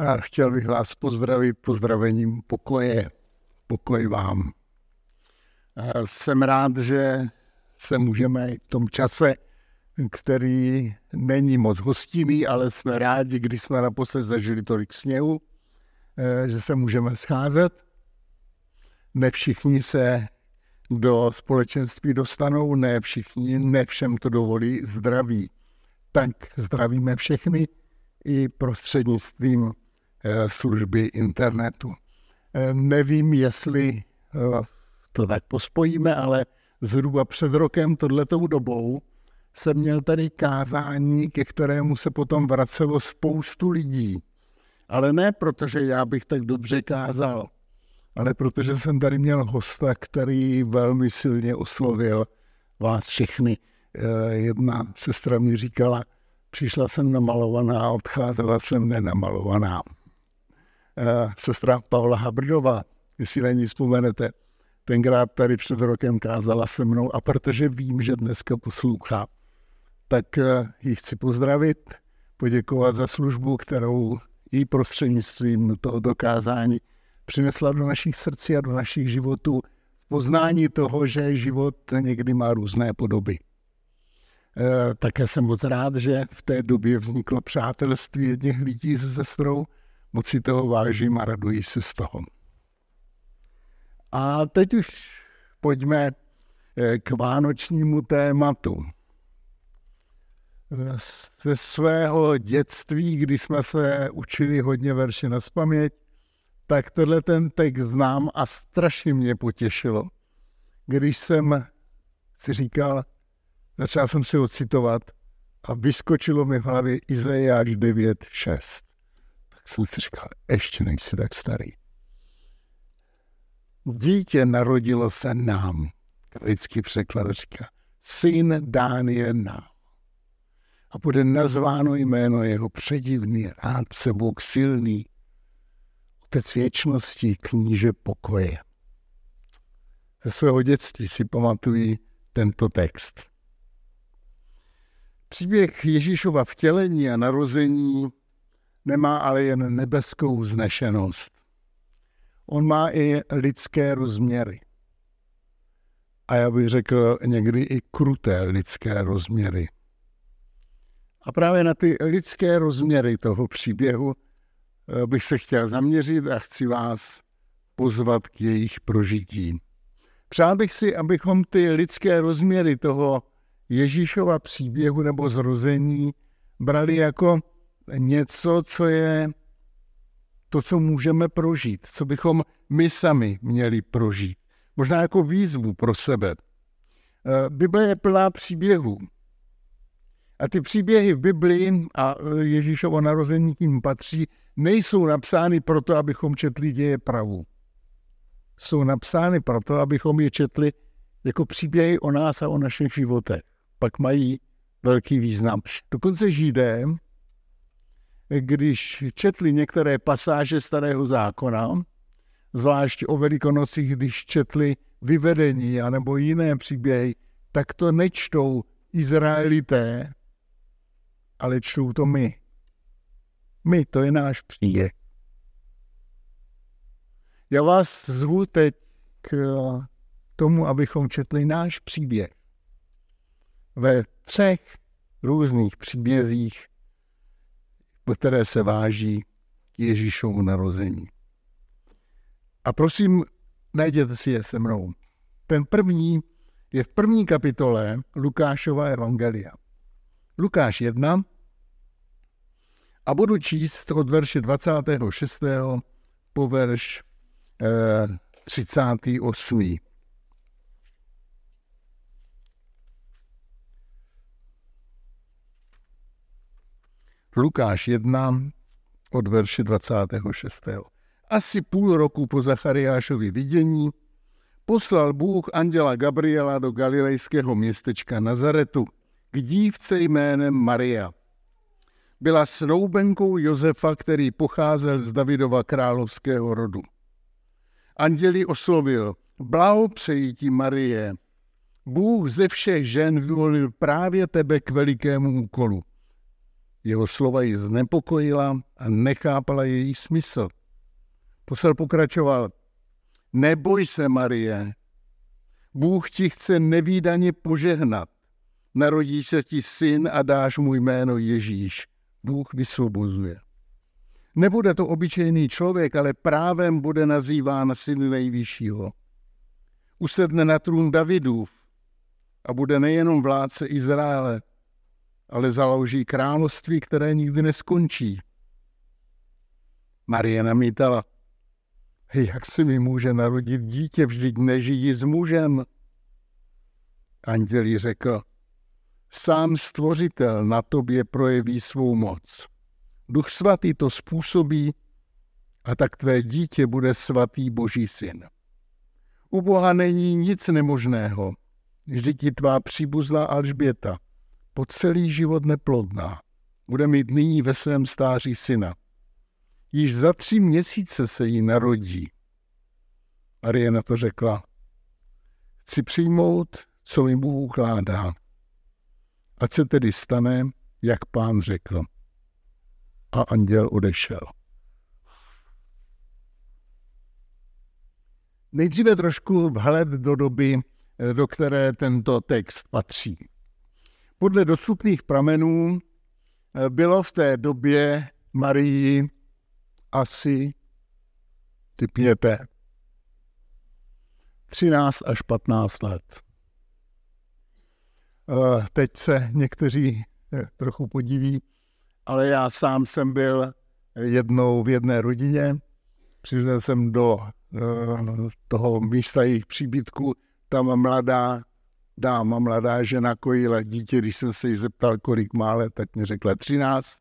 A chtěl bych vás pozdravit pozdravením pokoje. Pokoj vám. Jsem rád, že se můžeme v tom čase, který není moc hostinný, ale jsme rádi, když jsme naposled zažili tolik sněhu, eh, že se můžeme scházet. Ne všichni se do společenství dostanou, ne všichni, ne všem to dovolí zdraví. Tak zdravíme všechny i prostřednictvím služby internetu. Eh, nevím, jestli eh, to tak pospojíme, ale zhruba před rokem, tohletou dobou, jsem měl tady kázání, ke kterému se potom vracelo spoustu lidí. Ale ne protože já bych tak dobře kázal, ale protože jsem tady měl hosta, který velmi silně oslovil vás všechny. Jedna sestra mi říkala, Přišla jsem namalovaná, odcházela jsem nenamalovaná. Eh, sestra Paula Habrdová, jestli na ní vzpomenete, tenkrát tady před rokem kázala se mnou a protože vím, že dneska poslouchá, tak eh, ji chci pozdravit, poděkovat za službu, kterou jí prostřednictvím toho dokázání přinesla do našich srdcí a do našich životů v poznání toho, že život někdy má různé podoby. Eh, také jsem moc rád, že v té době vzniklo přátelství jedných lidí se sestrou. Moc si toho vážím a raduji se z toho. A teď už pojďme eh, k vánočnímu tématu. Ze svého dětství, kdy jsme se učili hodně verše na spaměť, tak tenhle ten text znám a strašně mě potěšilo, když jsem si říkal, Začal jsem si ho citovat a vyskočilo mi v hlavě Izajáš 9.6. Jsem si říkal, ještě nejsi tak starý. Dítě narodilo se nám, kralický překlad říká, syn dán je nám. A bude nazváno jméno jeho předivný, rádce, Bůh silný, otec věčnosti, kníže pokoje. Ze svého dětství si pamatují tento text. Příběh Ježíšova vtělení a narození nemá ale jen nebeskou vznešenost. On má i lidské rozměry. A já bych řekl někdy i kruté lidské rozměry. A právě na ty lidské rozměry toho příběhu eh, bych se chtěl zaměřit a chci vás pozvat k jejich prožití. Přál bych si, abychom ty lidské rozměry toho Ježíšova příběhu nebo zrození brali jako něco, co je to, co můžeme prožít, co bychom my sami měli prožít. Možná jako výzvu pro sebe. Eh, Bible je plná příběhů. A ty příběhy v Biblii a Ježíšovo narození tím patří, nejsou napsány proto, abychom četli děje pravu. Jsou napsány proto, abychom je četli jako příběhy o nás a o našich životech pak mají velký význam. Dokonce židé, když četli některé pasáže starého zákona, zvlášť o velikonocích, když četli vyvedení anebo jiné příběhy, tak to nečtou Izraelité, ale čtou to my. My, to je náš příběh. Já vás zvu teď k tomu, abychom četli náš příběh ve třech různých příbězích, které se váží k Ježíšovu narození. A prosím, najděte si je se mnou. Ten první je v první kapitole Lukášova evangelia. Lukáš 1 a budu číst od verše 26. po verš eh, 38. Lukáš 1 od verše 26. Asi půl roku po Zachariášovi vidění poslal Bůh anděla Gabriela do galilejského městečka Nazaretu k dívce jménem Maria. Byla snoubenkou Josefa, který pocházel z Davidova královského rodu. Anděli oslovil, blahopřeji ti Marie, Bůh ze všech žen vyvolil právě tebe k velikému úkolu. Jeho slova ji znepokojila a nechápala její smysl. Posel pokračoval. Neboj se, Marie. Bůh ti chce nevýdaně požehnat. Narodí se ti syn a dáš mu jméno Ježíš. Bůh vysvobozuje. Nebude to obyčejný člověk, ale právem bude nazýván syn nejvyššího. Usedne na trůn Davidův a bude nejenom vládce Izraele, ale založí království, které nikdy neskončí. Marie namítala, jak se mi může narodit dítě, vždyť nežijí s mužem. Anděl jí řekl, sám stvořitel na tobě projeví svou moc. Duch svatý to způsobí a tak tvé dítě bude svatý boží syn. U Boha není nic nemožného. Vždyť ti tvá příbuzná Alžběta, po celý život neplodná, bude mít nyní ve svém stáří syna. Již za tři měsíce se jí narodí. Marie na to řekla, chci přijmout, co mi Bůh ukládá. Ať se tedy stane, jak pán řekl. A anděl odešel. Nejdříve trošku vhled do doby, do které tento text patří. Podle dostupných pramenů eh, bylo v té době Marii asi, typněte, 13 až 15 let. Eh, teď se někteří eh, trochu podiví, ale já sám jsem byl jednou v jedné rodině. Přišel jsem do toho místa jejich příbytku, tam mladá dáma, mladá žena kojila dítě, když jsem se jí zeptal, kolik má let, tak mě řekla 13.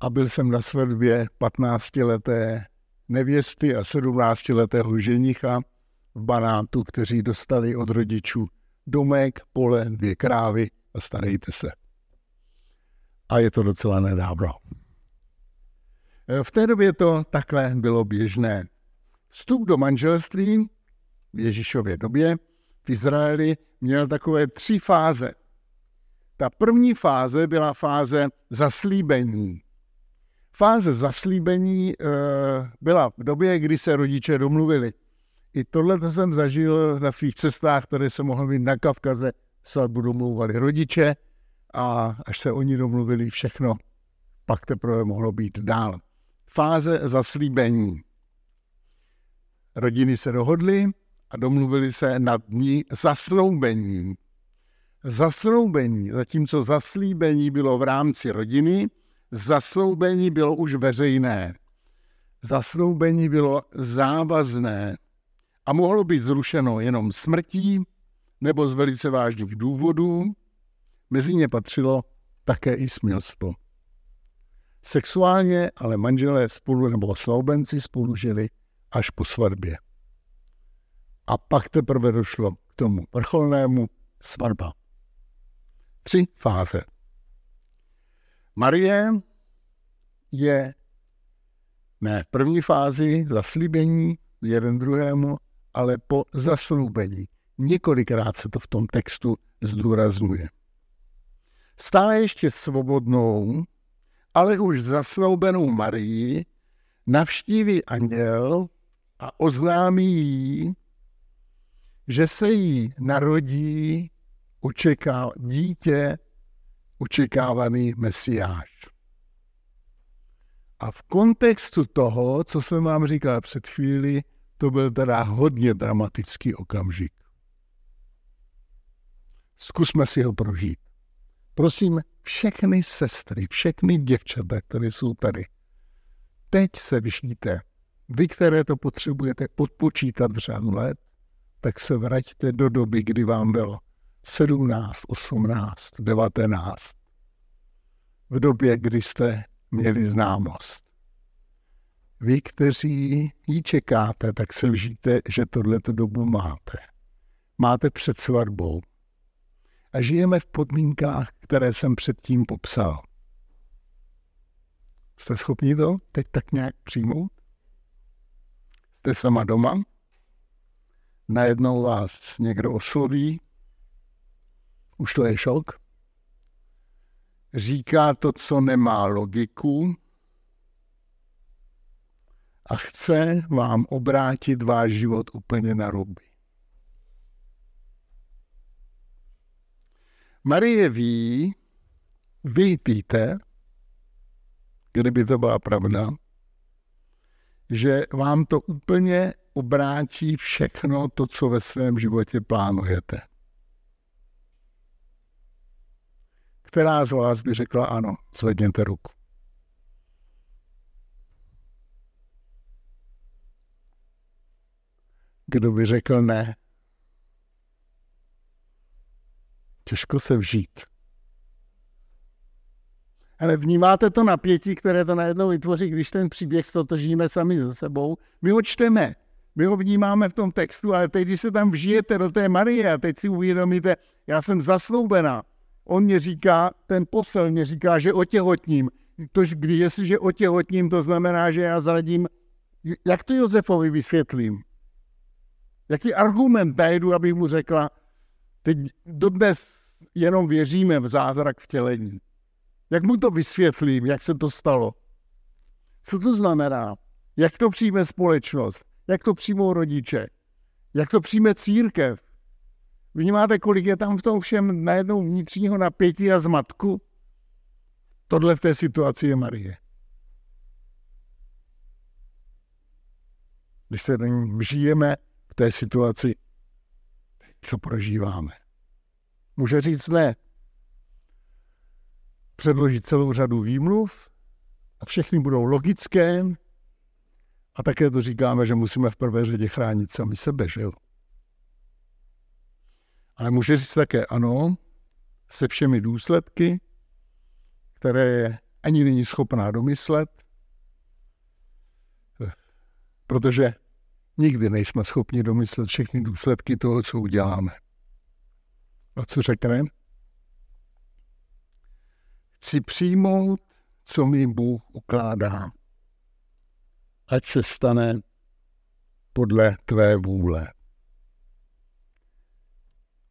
A byl jsem na svatbě 15-leté nevěsty a 17-letého ženicha v Banátu, kteří dostali od rodičů domek, pole, dvě krávy a starejte se. A je to docela nedávno. V té době to takhle bylo běžné. Vstup do manželství v Ježíšově době v Izraeli měl takové tři fáze. Ta první fáze byla fáze zaslíbení. Fáze zaslíbení e, byla v době, kdy se rodiče domluvili. I tohle jsem zažil na svých cestách, které jsem mohl mít na Kavkaze. Svatbu domluvali rodiče a až se oni domluvili všechno, pak teprve mohlo být dál. Fáze zaslíbení. Rodiny se dohodly, a domluvili se na dní zasnoubení. Zasnoubení, zatímco zaslíbení bylo v rámci rodiny, zasnoubení bylo už veřejné. Zasnoubení bylo závazné a mohlo být zrušeno jenom smrtí nebo z velice vážných důvodů. Mezi ně patřilo také i smilstvo. Sexuálně ale manželé spolu nebo snoubenci spolu žili až po svatbě. A pak teprve došlo k tomu vrcholnému svatba. Tři fáze. Marie je ne v první fázi zaslíbení jeden druhému, ale po zasnoubení. Několikrát se to v tom textu zdůrazňuje. Stále ještě svobodnou, ale už zasnoubenou Marii navštíví anděl a oznámí jí, že se jí narodí očeká, dítě, očekávaný mesiáš. A v kontextu toho, co jsem vám říkal před chvíli, to byl teda hodně dramatický okamžik. Zkusme si ho prožít. Prosím, všechny sestry, všechny děvčata, které jsou tady, teď se vyšlíte. Vy, které to potřebujete odpočítat řadu let, tak se vraťte do doby, kdy vám bylo 17, 18, 19. V době, kdy jste měli známost. Vy, kteří ji čekáte, tak se vžijte, že tohleto dobu máte. Máte před svatbou. A žijeme v podmínkách, které jsem předtím popsal. Jste schopni to teď tak nějak přijmout? Jste sama doma? Najednou vás někdo osloví, už to je šok. říká to, co nemá logiku a chce vám obrátit váš život úplně na ruby. Marie ví, vy víte, kdyby to byla pravda, že vám to úplně obrátí všechno to, co ve svém životě plánujete. Která z vás by řekla ano, zvedněte ruku. Kdo by řekl ne? Těžko se vžít. Ale vnímáte to napětí, které to najednou vytvoří, když ten příběh stotožíme sami ze sebou. My ho čteme, my ho vnímáme v tom textu, ale teď, když se tam vžijete do té Marie a teď si uvědomíte, já jsem zasloubená. On mě říká, ten posel mě říká, že otěhotním. Tož když jestliže otěhotním, to znamená, že já zradím. Jak to Josefovi vysvětlím? Jaký argument najdu, abych mu řekla, teď dodnes jenom věříme v zázrak vtělení. Jak mu to vysvětlím, jak se to stalo? Co to znamená? Jak to přijme společnost? Jak to přijmou rodiče? Jak to přijme církev? Vnímáte, kolik je tam v tom všem najednou vnitřního napětí a zmatku? Tohle v té situaci je Marie. Když se žijeme v té situaci, co prožíváme. Může říct ne. Předložit celou řadu výmluv a všechny budou logické, a také to říkáme, že musíme v prvé řadě chránit sami sebe, že jo? Ale může říct také ano, se všemi důsledky, které ani není schopná domyslet, protože nikdy nejsme schopni domyslet všechny důsledky toho, co uděláme. A co řekne? Chci přijmout, co mi Bůh ukládá ať se stane podle tvé vůle.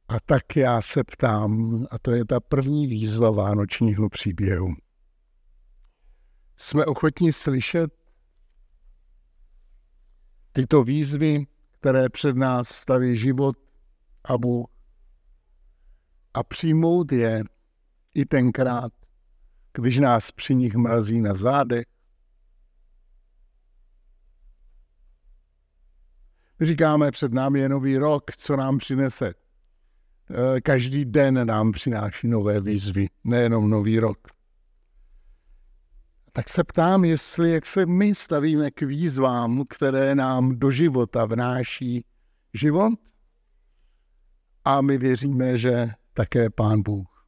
A tak já se ptám, a to je ta první výzva vánočního příběhu. Jsme ochotní slyšet tyto výzvy, které před nás staví život a Bůh a přijmout je i tenkrát, když nás při nich mrazí na zádech, Říkáme, před námi je nový rok, co nám přinese. E, každý den nám přináší nové výzvy, nejenom nový rok. Tak se ptám, jestli jak se my stavíme k výzvám, které nám do života vnáší život. A my věříme, že také Pán Bůh.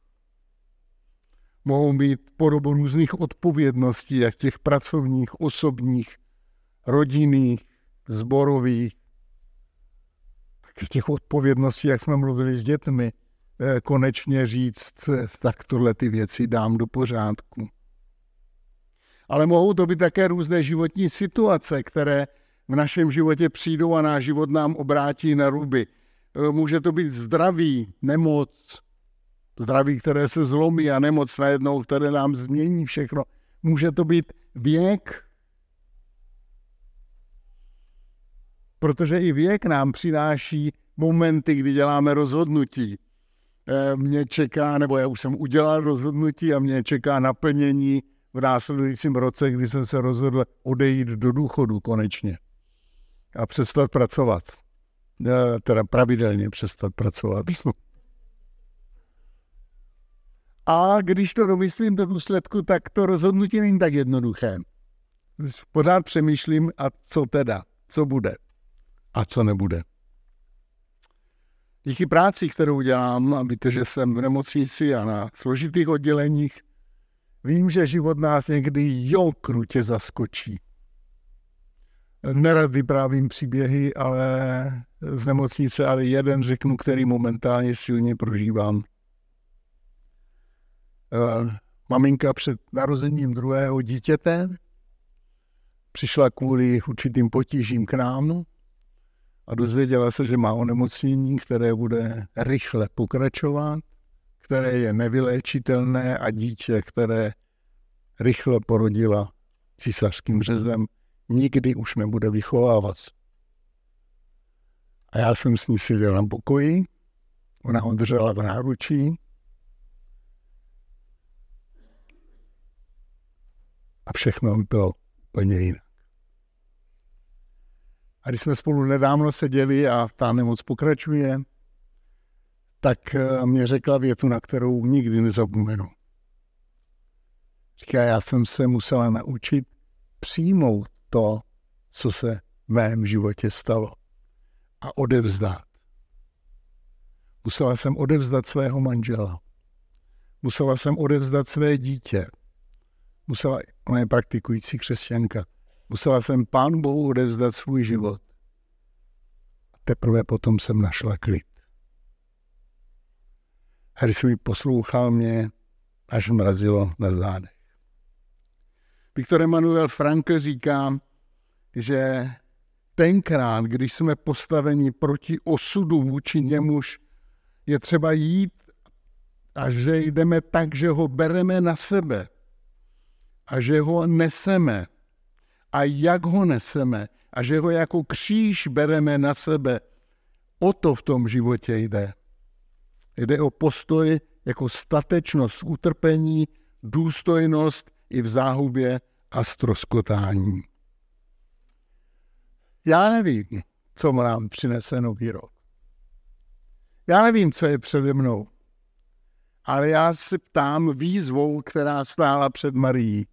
Mohou být podobu různých odpovědností, jak těch pracovních, osobních, rodinných, zborových, těch odpovědností, jak jsme mluvili s dětmi, eh, konečně říct, eh, tak tohle ty věci dám do pořádku. Ale mohou to být také různé životní situace, které v našem životě přijdou a náš život nám obrátí na ruby. Eh, může to být zdraví, nemoc, zdraví, které se zlomí a nemoc najednou, které nám změní všechno. Může to být věk, protože i věk nám přináší momenty, kdy děláme rozhodnutí. Eh, mě čeká, nebo já už jsem udělal rozhodnutí a mě čeká naplnění v následujícím roce, kdy jsem se rozhodl odejít do důchodu konečně a přestat pracovat. Eh, teda pravidelně přestat pracovat. A když to domyslím do důsledku, tak to rozhodnutí není tak jednoduché. Pořád přemýšlím, a co teda, co bude a co nebude. Díky práci, kterou dělám, a víte, že jsem v nemocnici a na složitých odděleních, vím, že život nás někdy jo krutě zaskočí. Nerad vyprávím příběhy, ale z nemocnice, ale jeden řeknu, který momentálně silně prožívám. Eh, maminka před narozením druhého dítěte přišla kvůli určitým potížím k nám a dozvěděla se, že má onemocnění, které bude rychle pokračovat, které je nevyléčitelné a dítě, které rychle porodila císařským řezem, nikdy už nebude vychovávat. A já jsem s ní seděl na pokoji, ona ho držela v náručí a všechno bylo úplně jinak. A když jsme spolu nedávno seděli a ta nemoc pokračuje, tak eh, mě řekla větu, na kterou nikdy nezapomenu. Říká, já jsem se musela naučit přijmout to, co se v mém životě stalo a odevzdat. Musela jsem odevzdat svého manžela. Musela jsem odevzdat své dítě. Musela, ona je praktikující křesťanka, musela jsem pán Bohu odevzdat svůj život. A teprve potom jsem našla klid. Jsem ji poslouchal, mě až mrazilo na zádech. Viktor Emanuel Frankl říká, že tenkrát, když jsme postaveni proti osudu vůči němuž, je třeba jít a že jdeme tak, že ho bereme na sebe a že ho neseme a jak ho neseme a že ho jako kříž bereme na sebe. O to v tom životě jde. Jde o postoj jako statečnost utrpení, důstojnost i v záhubě a stroskotání. Já nevím, co nám přinese nový rok. Já nevím, co je přede mnou. Ale já se ptám výzvou, která stála před Marií.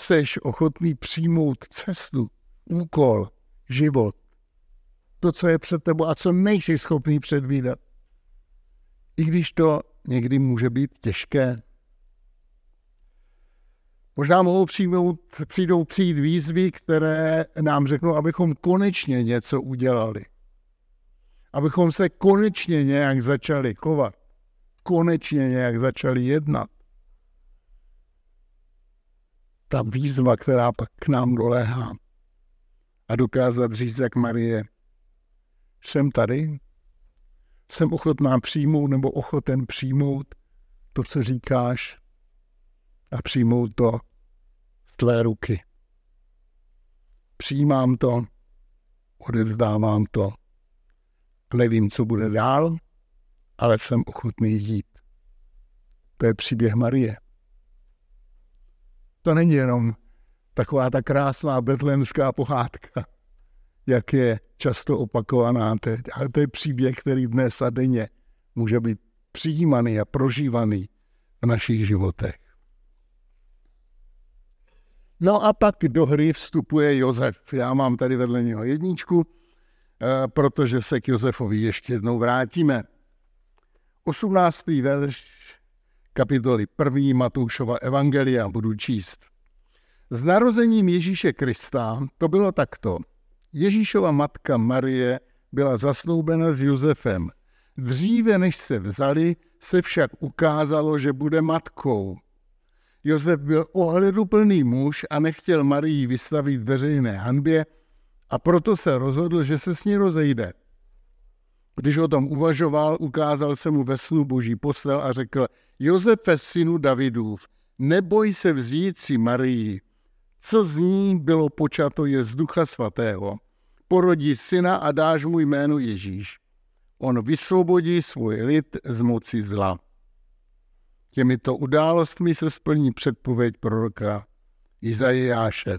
Seš ochotný přijmout cestu, úkol, život, to, co je před tebou a co nejsi schopný předvídat. I když to někdy může být těžké. Možná mohou přijmout, přijdou přijít výzvy, které nám řeknou, abychom konečně něco udělali. Abychom se konečně nějak začali chovat. Konečně nějak začali jednat. Ta výzva, která pak k nám doléhá. A dokázat říct, jak Marie, jsem tady, jsem ochotná přijmout nebo ochoten přijmout to, co říkáš a přijmout to z tvé ruky. Přijímám to, odevzdávám to. Nevím, co bude dál, ale jsem ochotný jít. To je příběh Marie. To není jenom taková ta krásná betlemská pohádka, jak je často opakovaná ale to je příběh, který dnes a denně může být přijímaný a prožívaný v našich životech. No a pak do hry vstupuje Josef. Já mám tady vedle něho jedničku, eh, protože se k Josefovi ještě jednou vrátíme. 18. verš kapitoly 1. Matoušova Evangelia budu číst. S narozením Ježíše Krista to bylo takto. Ježíšova matka Marie byla zasnoubena s Josefem. Dříve než se vzali, se však ukázalo, že bude matkou. Josef byl ohleduplný muž a nechtěl Marii vystavit veřejné hanbě a proto se rozhodl, že se s ní rozejde. Když o tom uvažoval, ukázal se mu ve snu boží posel a řekl, Josefe, synu Davidův, neboj se vzít si Marii. Co z ní bylo počato je z ducha svatého. Porodí syna a dáš mu jméno Ježíš. On vysvobodí svůj lid z moci zla. Těmito událostmi se splní předpověď proroka Izajáše.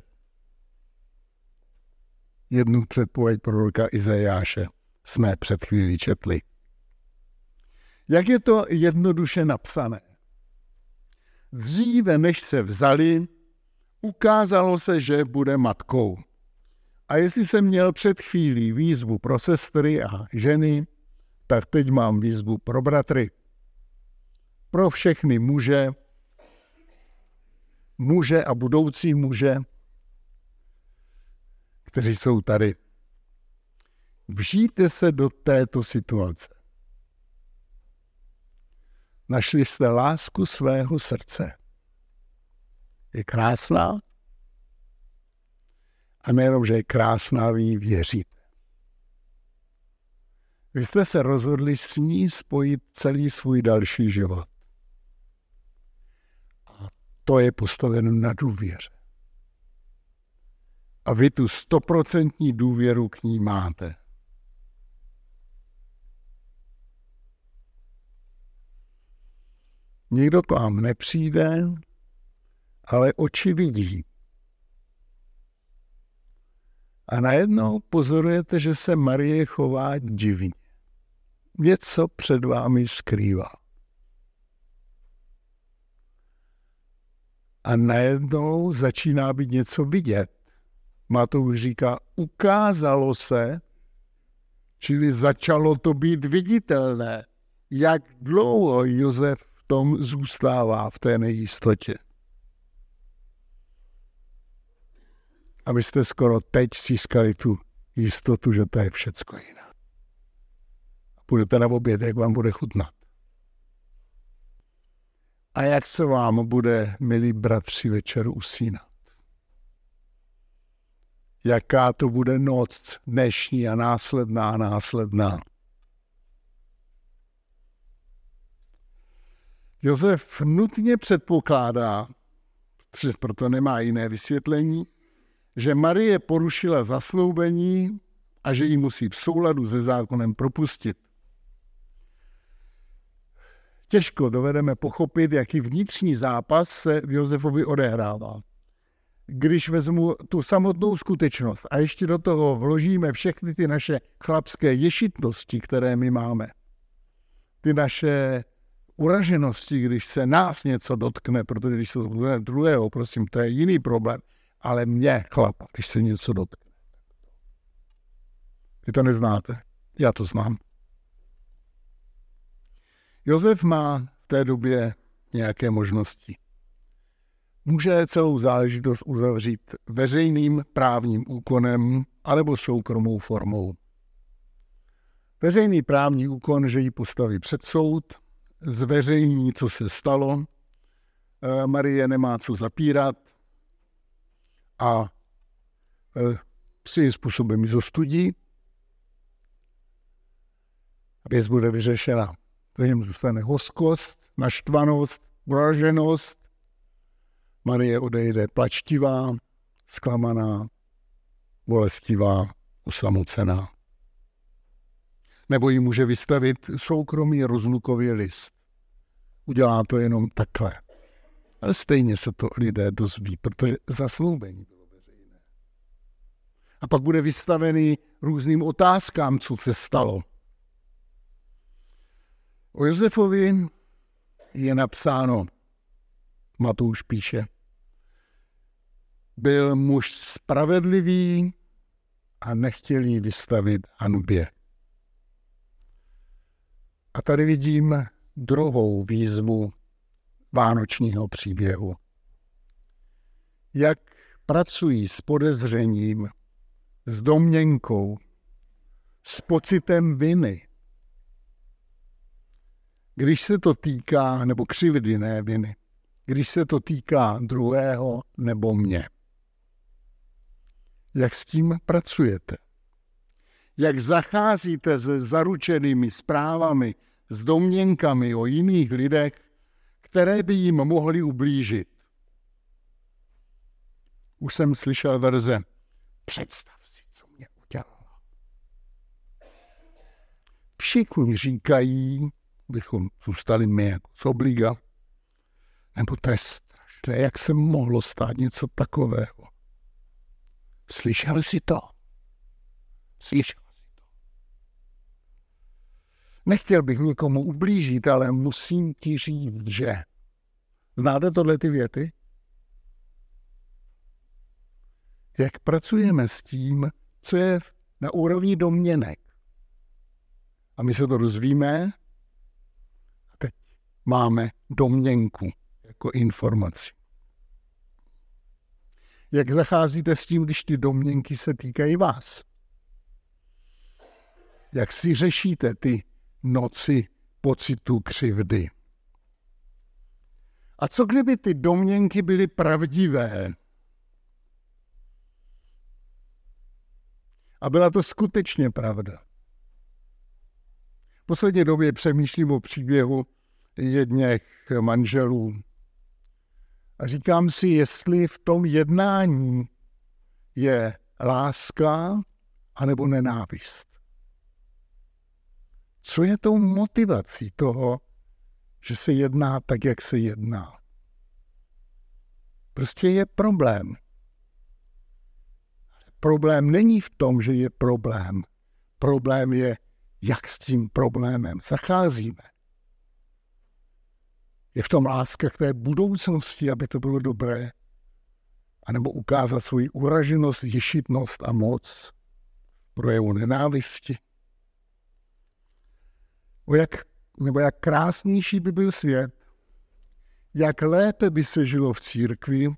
Jednu předpověď proroka Izajáše jsme před chvílí četli. Jak je to jednoduše napsané? Dříve, než se vzali, ukázalo se, že bude matkou. A jestli jsem měl před chvílí výzvu pro sestry a ženy, tak teď mám výzvu pro bratry pro všechny muže, muže a budoucí muže, kteří jsou tady. Vžijte se do této situace. Našli jste lásku svého srdce. Je krásná. A nejenom, že je krásná, vy jí věříte. Vy jste se rozhodli s ní spojit celý svůj další život. A to je postaveno na důvěře. A vy tu stoprocentní důvěru k ní máte. Nikdo k vám nepřijde, ale oči vidí. A najednou pozorujete, že se Marie chová divně. Něco před vámi skrývá. A najednou začíná být něco vidět. už říká, ukázalo se, čili začalo to být viditelné, jak dlouho Josef tom zůstává v té nejistotě. abyste skoro teď získali tu jistotu, že to je všecko jiné. A půjdete na oběd, jak vám bude chutnat. A jak se vám bude, milí bratři, večer usínat. Jaká to bude noc dnešní a následná a následná. Josef nutně předpokládá, protože proto nemá jiné vysvětlení, že Marie porušila zasnoubení a že ji musí v souladu se zákonem propustit. Těžko dovedeme pochopit, jaký vnitřní zápas se v Josefovi odehrává. Když vezmu tu samotnou skutečnost a ještě do toho vložíme všechny ty naše chlapské ješitnosti, které my máme, ty naše uraženosti, když se nás něco dotkne, protože když se druhého, prosím, to je jiný problém, ale mě, chlap, když se něco dotkne. Vy to neznáte, já to znám. Josef má v té době nějaké možnosti. Může celou záležitost uzavřít veřejným právním úkonem anebo soukromou formou. Veřejný právní úkon, že ji postaví před soud, zveřejní, co se stalo, eh, Marie nemá co zapírat, a svým způsobem zostudí. Věc bude vyřešena. V něm zůstane hoskost, naštvanost, uraženost. Marie odejde plačtivá, zklamaná, bolestivá, usamocená. Nebo ji může vystavit soukromý rozlukový list. Udělá to jenom takhle. Ale stejně se to lidé dozví, protože zasloubení bylo veřejné. A pak bude vystavený různým otázkám, co se stalo. O Josefovi je napsáno, Matouš píše, byl muž spravedlivý a nechtěl jí vystavit hanbě. A tady vidím druhou výzvu vánočního příběhu. Jak pracují s podezřením, s domněnkou, s pocitem viny. Když se to týká, nebo křivdy, ne viny, když se to týká druhého nebo mě. Jak s tím pracujete? Jak zacházíte se zaručenými zprávami, s domněnkami o jiných lidech, které by jim mohly ublížit. Už jsem slyšel verze, představ si, co mě udělala. Všichni říkají, bychom zůstali my jako z obliga, nebo to je strašné, jak se mohlo stát něco takového. Slyšel jsi to? Slyšel? Nechtěl bych nikomu ublížit, ale musím ti říct, že. Znáte tohle ty věty? Jak pracujeme s tím, co je na úrovni domněnek. A my se to dozvíme a teď máme domněnku jako informaci. Jak zacházíte s tím, když ty domněnky se týkají vás? Jak si řešíte ty noci pocitu křivdy. A co kdyby ty domněnky byly pravdivé? A byla to skutečně pravda. poslední době přemýšlím o příběhu jedněch manželů. A říkám si, jestli v tom jednání je láska anebo nenávist. Co je tou motivací toho, že se jedná tak, jak se jedná? Prostě je problém. Problém není v tom, že je problém. Problém je, jak s tím problémem zacházíme. Je v tom láska k té budoucnosti, aby to bylo dobré, anebo ukázat svoji uraženost, ješitnost a moc projevu nenávisti. O jak, nebo jak krásnější by byl svět, jak lépe by se žilo v církvi,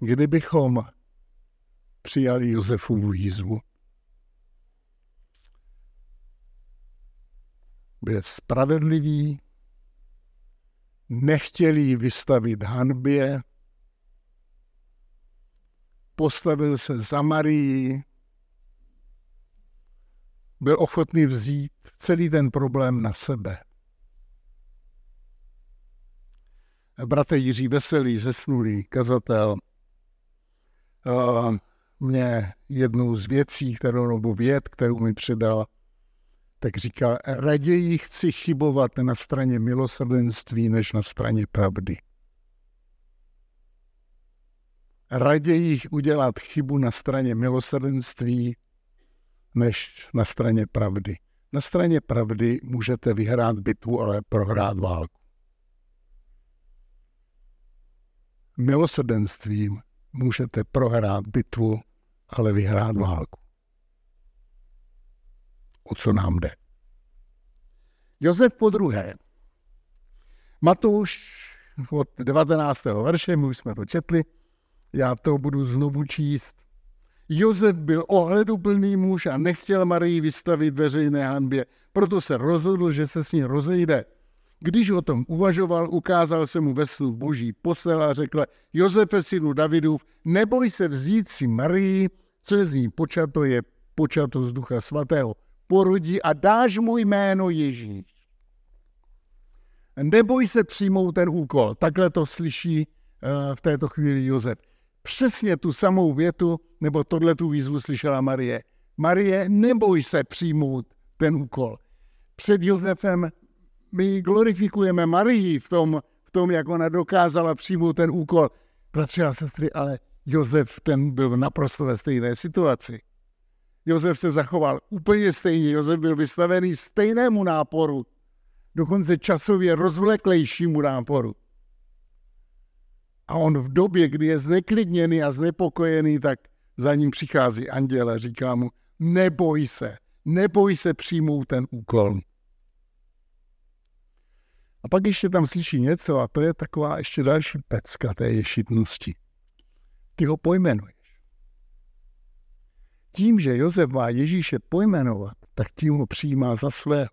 kdybychom přijali Josefovu jízvu. Byl spravedlivý, nechtěl jí vystavit hanbě, postavil se za Marii, byl ochotný vzít celý ten problém na sebe. Bratr Jiří Veselý, zesnulý kazatel, mě jednou z věcí, kterou, nebo věd, kterou mi předal, tak říkal, raději chci chybovat na straně milosrdenství, než na straně pravdy. Raději udělat chybu na straně milosrdenství, než na straně pravdy. Na straně pravdy můžete vyhrát bitvu, ale prohrát válku. Milosrdenstvím můžete prohrát bitvu, ale vyhrát válku. O co nám jde? Josef po druhé. Matouš od 19. verše, my už jsme to četli, já to budu znovu číst. Josef byl ohleduplný muž a nechtěl Marii vystavit veřejné hanbě, proto se rozhodl, že se s ní rozejde. Když o tom uvažoval, ukázal se mu ve snu boží posel a řekl, Josefe, synu Davidův, neboj se vzít si Marii, co je z ní počato, je počato z ducha svatého. Porodí a dáš mu jméno Ježíš. Neboj se přijmout ten úkol. Takhle to slyší uh, v této chvíli Josef. Přesně tu samou větu, nebo tohle tu výzvu slyšela Marie. Marie, neboj se přijmout ten úkol. Před Josefem my glorifikujeme Marii v tom, v tom, jak ona dokázala přijmout ten úkol. Bratři a sestry, ale Josef ten byl naprosto ve stejné situaci. Josef se zachoval úplně stejně. Josef byl vystavený stejnému náporu, dokonce časově rozvleklejšímu náporu. A on v době, kdy je zneklidněný a znepokojený, tak za ním přichází anděl a říká mu, neboj se, neboj se přijmout ten úkol. A pak ještě tam slyší něco a to je taková ještě další pecka té ješitnosti. Ty ho pojmenuješ. Tím, že Josef má Ježíše pojmenovat, tak tím ho přijímá za svého.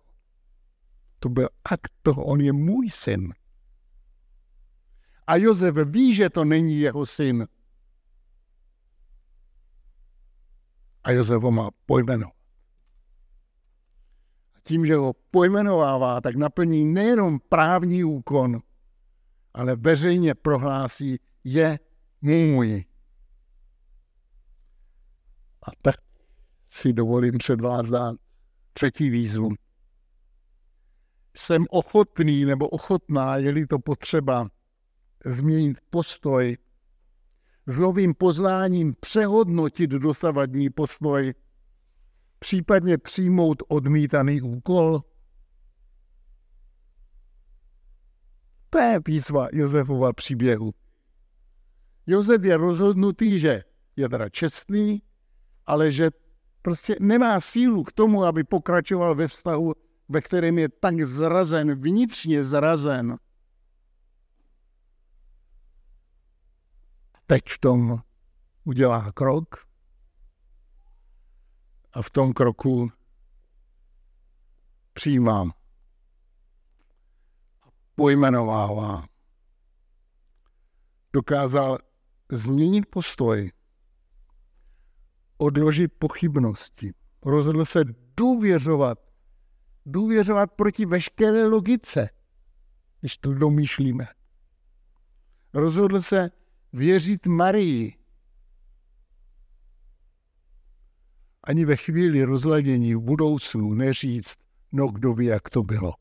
To byl akt toho, on je můj syn. A Josef ví, že to není jeho syn. A Josef ho má pojmenovat tím, že ho pojmenovává, tak naplní nejenom právní úkon, ale veřejně prohlásí, je můj. A tak si dovolím před vás dát třetí výzvu. Jsem ochotný nebo ochotná, je-li to potřeba, změnit postoj, s novým poznáním přehodnotit dosavadní postoj případně přijmout odmítaný úkol? To je výzva Josefova příběhu. Josef je rozhodnutý, že je teda čestný, ale že prostě nemá sílu k tomu, aby pokračoval ve vztahu, ve kterém je tak zrazen, vnitřně zrazen. Teď v tom udělá krok, a v tom kroku přijímám. Pojmenovává. Dokázal změnit postoj, odložit pochybnosti. Rozhodl se důvěřovat důvěřovat proti veškeré logice, když to domýšlíme. Rozhodl se věřit Marii. Ani ve chvíli rozladění v budoucnu neříct, no kdo ví, jak to bylo.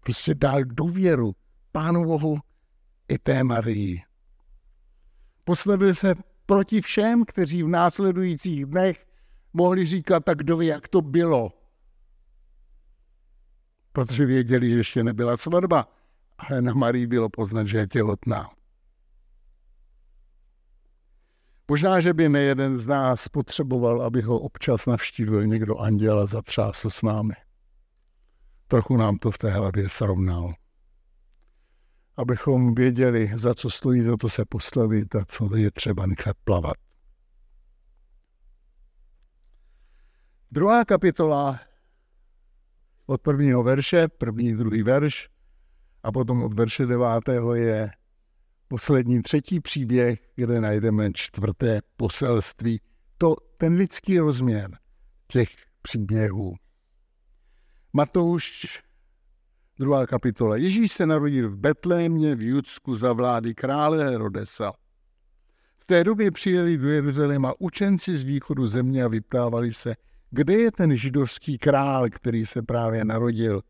Prostě dál důvěru Pánu Bohu i té Marii. Postavil se proti všem, kteří v následujících dnech mohli říkat, tak kdo ví, jak to bylo. Protože věděli, že ještě nebyla svatba, ale na Marii bylo poznat, že je těhotná. Možná, že by nejeden z nás potřeboval, aby ho občas navštívil někdo anděl a zatřásl s námi. Trochu nám to v té hlavě srovnal. Abychom věděli, za co stojí, za to se postavit a co je třeba nechat plavat. Druhá kapitola od prvního verše, první, druhý verš, a potom od verše devátého je poslední třetí příběh, kde najdeme čtvrté poselství. To ten lidský rozměr těch příběhů. Matouš, druhá kapitola. Ježíš se narodil v Betlémě v Judsku za vlády krále Herodesa. V té době přijeli do Jeruzaléma učenci z východu země a vyptávali se, kde je ten židovský král, který se právě narodil.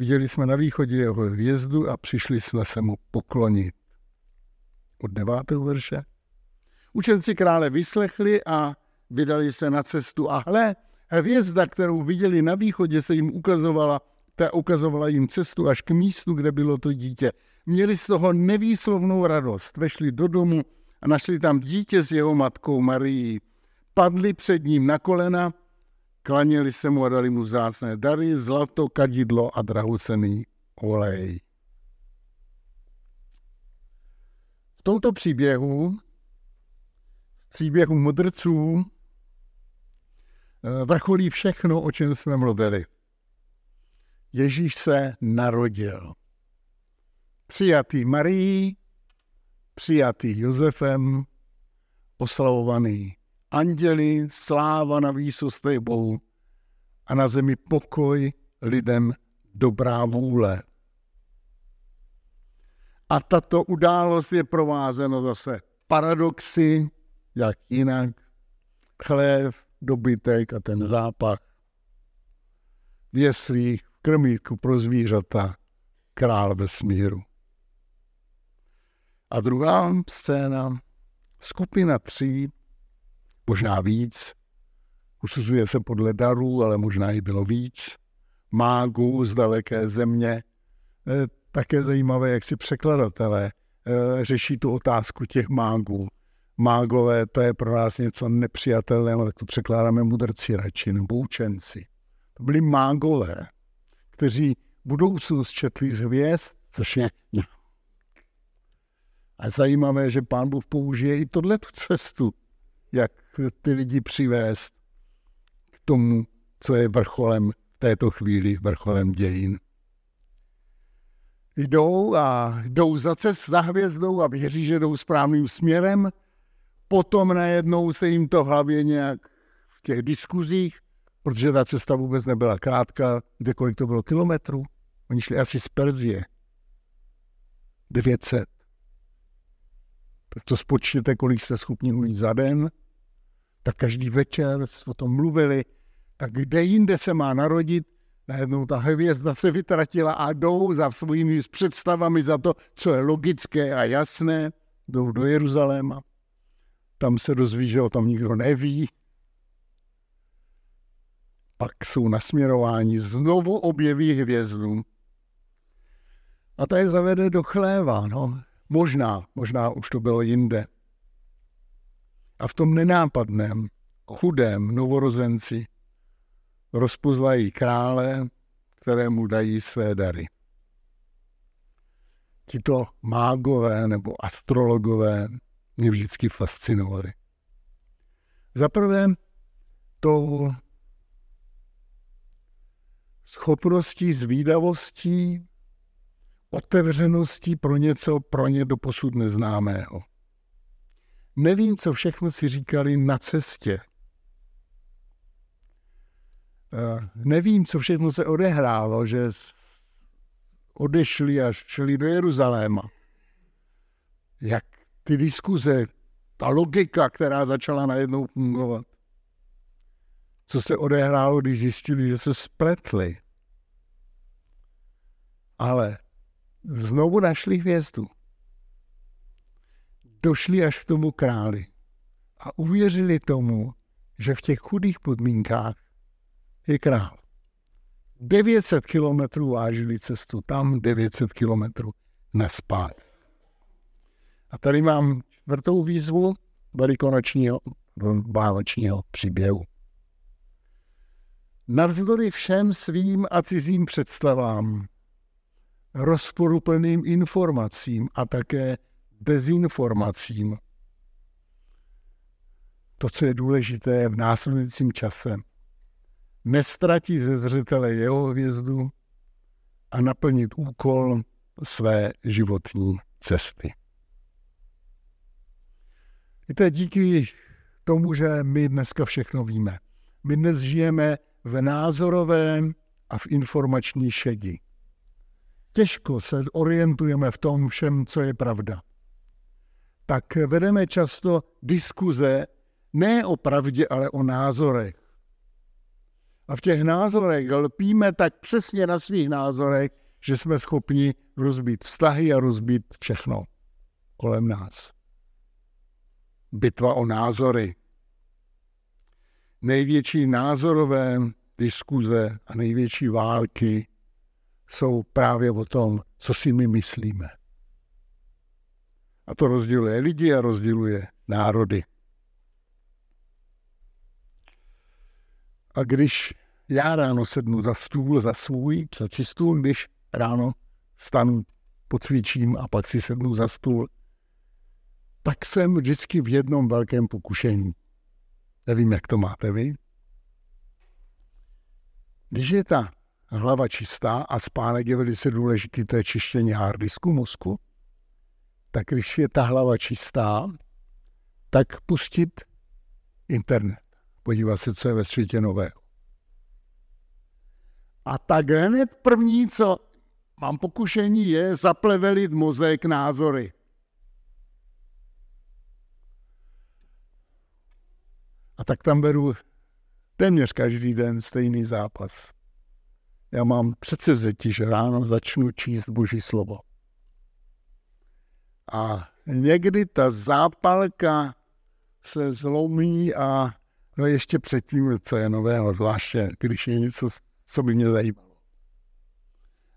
Viděli jsme na východě jeho hvězdu a přišli jsme se mu poklonit. Od devátého verše. Učenci krále vyslechli a vydali se na cestu a hle, hvězda, kterou viděli na východě, se jim ukazovala, ta ukazovala jim cestu až k místu, kde bylo to dítě. Měli z toho nevýslovnou radost. Vešli do domu a našli tam dítě s jeho matkou Marií. Padli před ním na kolena Klaněli se mu a dali mu vzácné dary, zlato, kadidlo a drahocený olej. V tomto příběhu, příběhu mudrců, eh, vrcholí všechno, o čem jsme mluvili. Ježíš se narodil. Přijatý Marií, přijatý Josefem, oslavovaný anděli, sláva na výsostech Bohu a na zemi pokoj lidem dobrá vůle. A tato událost je provázena zase paradoxy, jak jinak, chlév, dobytek a ten zápach v jeslích, v krmíku pro zvířata, král vesmíru. A druhá scéna, skupina tří možná víc. Usuzuje se podle darů, ale možná i bylo víc. Mágů z daleké země. E, také zajímavé, jak si překladatelé e, řeší tu otázku těch mágů. Mágové, to je pro nás něco nepřijatelného, tak to překládáme mudrci radši, nebo učenci. To byli mágové, kteří budoucnost četli z hvězd, což je a zajímavé, že pán Bůh použije i tohle cestu, jak ty lidi přivést k tomu, co je vrcholem v této chvíli, vrcholem dějin. Jdou a jdou za cest za hvězdou a věří, že jdou správným směrem. Potom najednou se jim to v hlavě nějak v těch diskuzích, protože ta cesta vůbec nebyla krátká, kde kolik to bylo kilometrů. Oni šli asi z Perzie. 900. Tak to spočtěte, kolik jste schopni ujít za den tak každý večer o tom mluvili, tak kde jinde se má narodit, najednou ta hvězda se vytratila a jdou za svými představami za to, co je logické a jasné, jdou do Jeruzaléma. Tam se dozví, že o tom nikdo neví. Pak jsou nasměrováni, znovu objeví hvězdu. A ta je zavede do chléva, no. Možná, možná už to bylo jinde. A v tom nenápadném, chudém novorozenci rozpoznají krále, kterému dají své dary. Tito mágové nebo astrologové mě vždycky fascinovali. Za prvé to schopností, zvídavostí, otevřeností pro něco pro ně doposud neznámého. Nevím, co všechno si říkali na cestě. eh, nevím, co všechno se odehrálo, že odešli a šli do Jeruzaléma. Jak ty diskuze, ta logika, která začala najednou fungovat. Co se odehrálo, když zjistili, že se spletli. Ale znovu našli hvězdu. Došli až k tomu králi a uvěřili tomu, že v těch chudých podmínkách je král. 900 kilometrů vážili cestu tam, 900 kilometrů na spát. A tady mám čtvrtou výzvu velikonočního, vánočního příběhu. Navzdory všem svým a cizím představám, rozporuplným informacím a také dezinformacím, to, co je důležité v následujícím čase, nestratí ze zřetele jeho hvězdu a naplnit úkol své životní cesty. Víte, díky tomu, že my dneska všechno víme. My dnes žijeme v názorovém a v informační šedi. Těžko se orientujeme v tom všem, co je pravda. Tak vedeme často diskuze ne o pravdě, ale o názorech. A v těch názorech lpíme tak přesně na svých názorech, že jsme schopni rozbít vztahy a rozbít všechno kolem nás. Bitva o názory. Největší názorové diskuze a největší války jsou právě o tom, co si my myslíme. A to rozděluje lidi a rozděluje národy. A když já ráno sednu za stůl, za svůj, za stůl, když ráno stanu, pocvičím a pak si sednu za stůl, tak jsem vždycky v jednom velkém pokušení. Nevím, jak to máte vy. Když je ta hlava čistá a spánek je velice důležitý, to je čištění harddisku mozku, tak když je ta hlava čistá, tak pustit internet podívat se, co je ve světě nového. A tak hned první, co mám pokušení, je zaplevelit mozek názory. A tak tam beru téměř každý den stejný zápas. Já mám přece vzetí, že ráno začnu číst Boží slovo. A někdy ta zápalka se zlomí a No ještě předtím, co je nového, zvláště když je něco, co by mě zajímalo.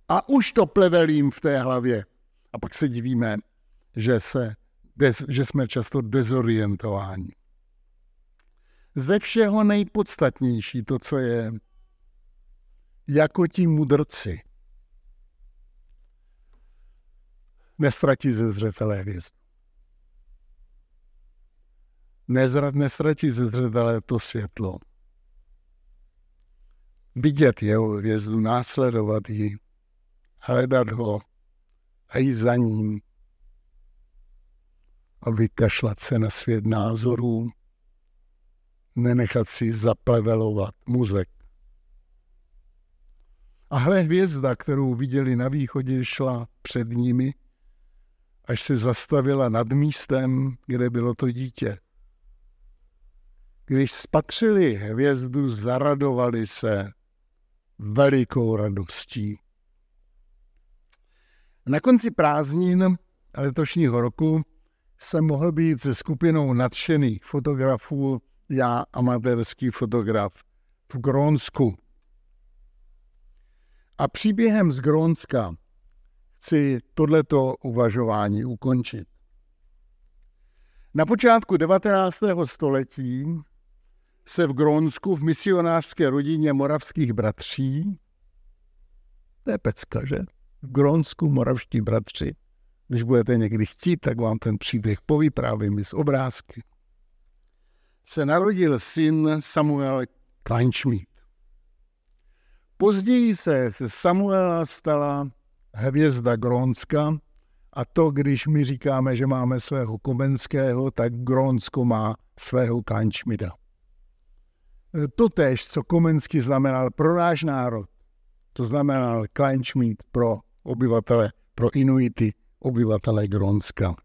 A už to plevelím v té hlavě. A pak se divíme, že, se, že jsme často dezorientováni. Ze všeho nejpodstatnější to, co je, jako ti mudrci, nestratí ze zřetele hvězdu nezrat, nestratit ze zřetele to světlo. Vidět jeho hvězdu, následovat ji, hledat ho a jít za ním a vykašlat se na svět názorů, nenechat si zaplevelovat muzek. A hle hvězda, kterou viděli na východě, šla před nimi, až se zastavila nad místem, kde bylo to dítě. Když spatřili hvězdu, zaradovali se velikou radostí. Na konci prázdnin letošního roku jsem mohl být se skupinou nadšených fotografů, já amatérský fotograf, v Grónsku. A příběhem z Grónska chci tohleto uvažování ukončit. Na počátku 19. století se v Grónsku v misionářské rodině moravských bratří, to je pecka, že? V Grónsku moravští bratři, když budete někdy chtít, tak vám ten příběh povyprávím z obrázky, se narodil syn Samuel Kleinschmidt. Později se Samuela stala hvězda Grónska a to, když my říkáme, že máme svého Komenského, tak Grónsko má svého Kleinschmidta. totéž, co Komensky znamenal pro náš národ. To znamenal Kleinschmidt pro obyvatele, pro Inuity, obyvatele Grónska.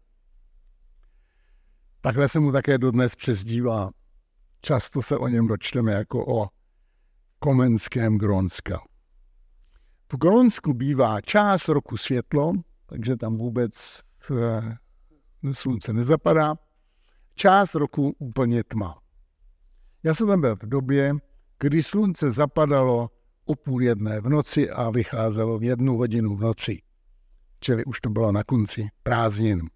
Takhle se mu také dodnes přezdívá. Často se o něm dočteme jako o Komenském Grónska. V Grónsku bývá část roku světlo, takže tam vůbec eh, slunce nezapadá. Část roku úplně tma. Já jsem tam byl v době, kdy slunce zapadalo o půl jedné v noci a vycházelo v jednu hodinu v noci. Čili už to bylo na konci prázdnin.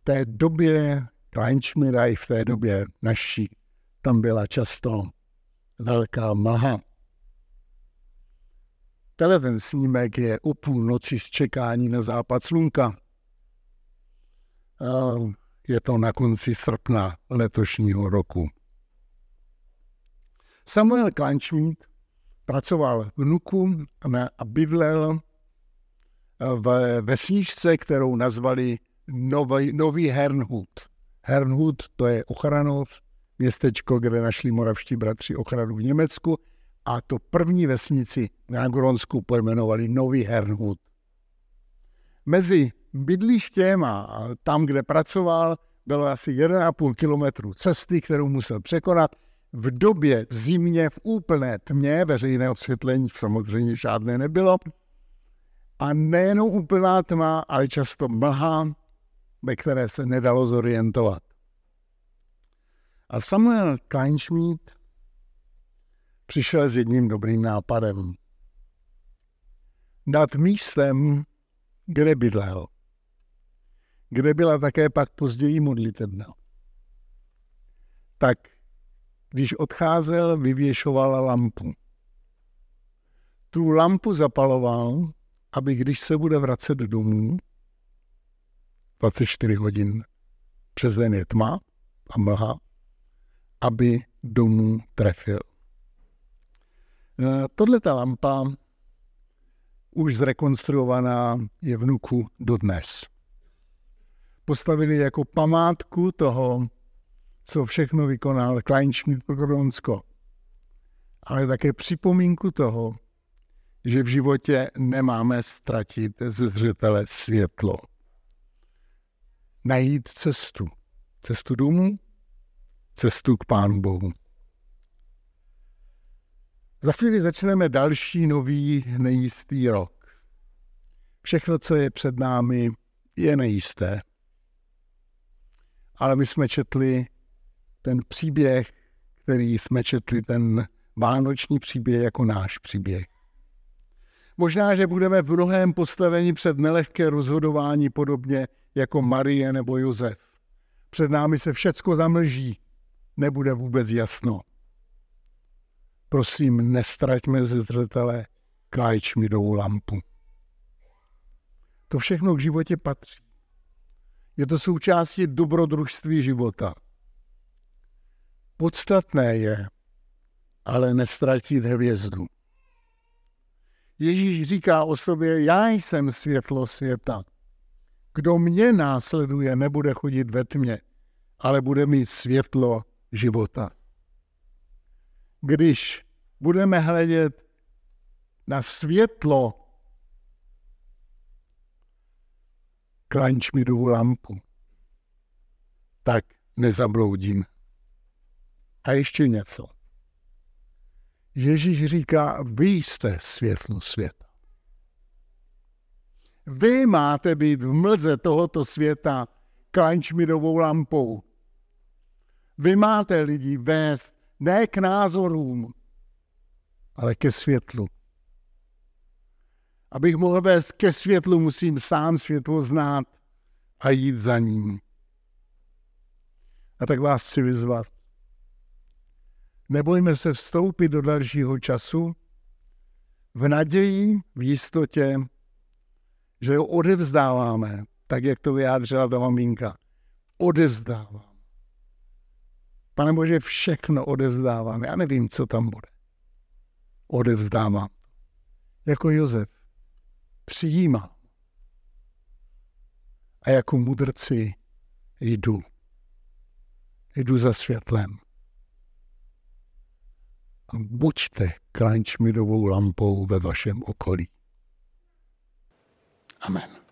V té době Kleinschmidaj, v té době naší, tam byla často velká mlha. Tenhle ten snímek je o půl noci z čekání na západ slunka. Je to na konci srpna letošního roku. Samuel Kleinschmidt pracoval v Nuku a bydlel v vesničce, kterou nazvali Nový, Nový Hernhut. Hernhut to je ochranov, městečko, kde našli moravští bratři ochranu v Německu a to první vesnici na Gronsku pojmenovali Nový Hernhut. Mezi bydlištěm a tam, kde pracoval, bylo asi 1,5 kilometru cesty, kterou musel překonat. V době v zimě, v úplné tmě, veřejné osvětlení samozřejmě žádné nebylo. A nejenom úplná tma, ale často mlha, ve které se nedalo zorientovat. A Samuel Kleinschmidt přišel s jedním dobrým nápadem. Nad místem, kde bydlel, kde byla také pak později modlitebna. Tak když odcházel, vyvěšoval lampu. Tu lampu zapaloval, aby když se bude vracet domů, 24 hodin přes den je tma a mlha, aby domů trefil. Eh, Tohle ta lampa už zrekonstruovaná je vnuku dodnes. Postavili jako památku toho, co všechno vykonal Kleinschmidt pro ale také připomínku toho, že v životě nemáme ztratit ze zřetele světlo. Najít cestu. Cestu domů, cestu k Pánu Bohu. Za chvíli začneme další nový nejistý rok. Všechno, co je před námi, je nejisté. Ale my jsme četli ten příběh, který jsme četli, ten vánoční příběh jako náš příběh. Možná, že budeme v mnohém postaveni před nelehké rozhodování podobně jako Marie nebo Josef. Před námi se všecko zamlží, nebude vůbec jasno. Prosím, nestraťme ze zřetele Klajčmidovou lampu. To všechno k životě patří. Je to součástí dobrodružství života. Podstatné je, ale nestratit hvězdu. Ježíš říká o sobě, já jsem světlo světa. Kdo mě následuje, nebude chodit ve tmě, ale bude mít světlo života. Když budeme hledět na světlo klančmidovu lampu, tak nezabloudíme. A ještě něco. Ježíš říká, vy jste světlo světa. Vy máte být v mlze tohoto světa klančmidovou lampou. Vy máte lidi vést ne k názorům, ale ke světlu. Abych mohl vést ke světlu, musím sám světlo znát a jít za ním. A tak vás chci vyzvat. Nebojme se vstoupit do dalšího času v naději, v jistotě, že ho odevzdáváme, tak jak to vyjádřila ta maminka. Odevzdávám. Pane Bože, všechno odevzdávám. Já nevím, co tam bude. Odevzdávám. Jako Josef. Přijímám. A jako mudrci jdu. Jdu za světlem a buďte klančmidovou lampou ve vašem okolí. Amen.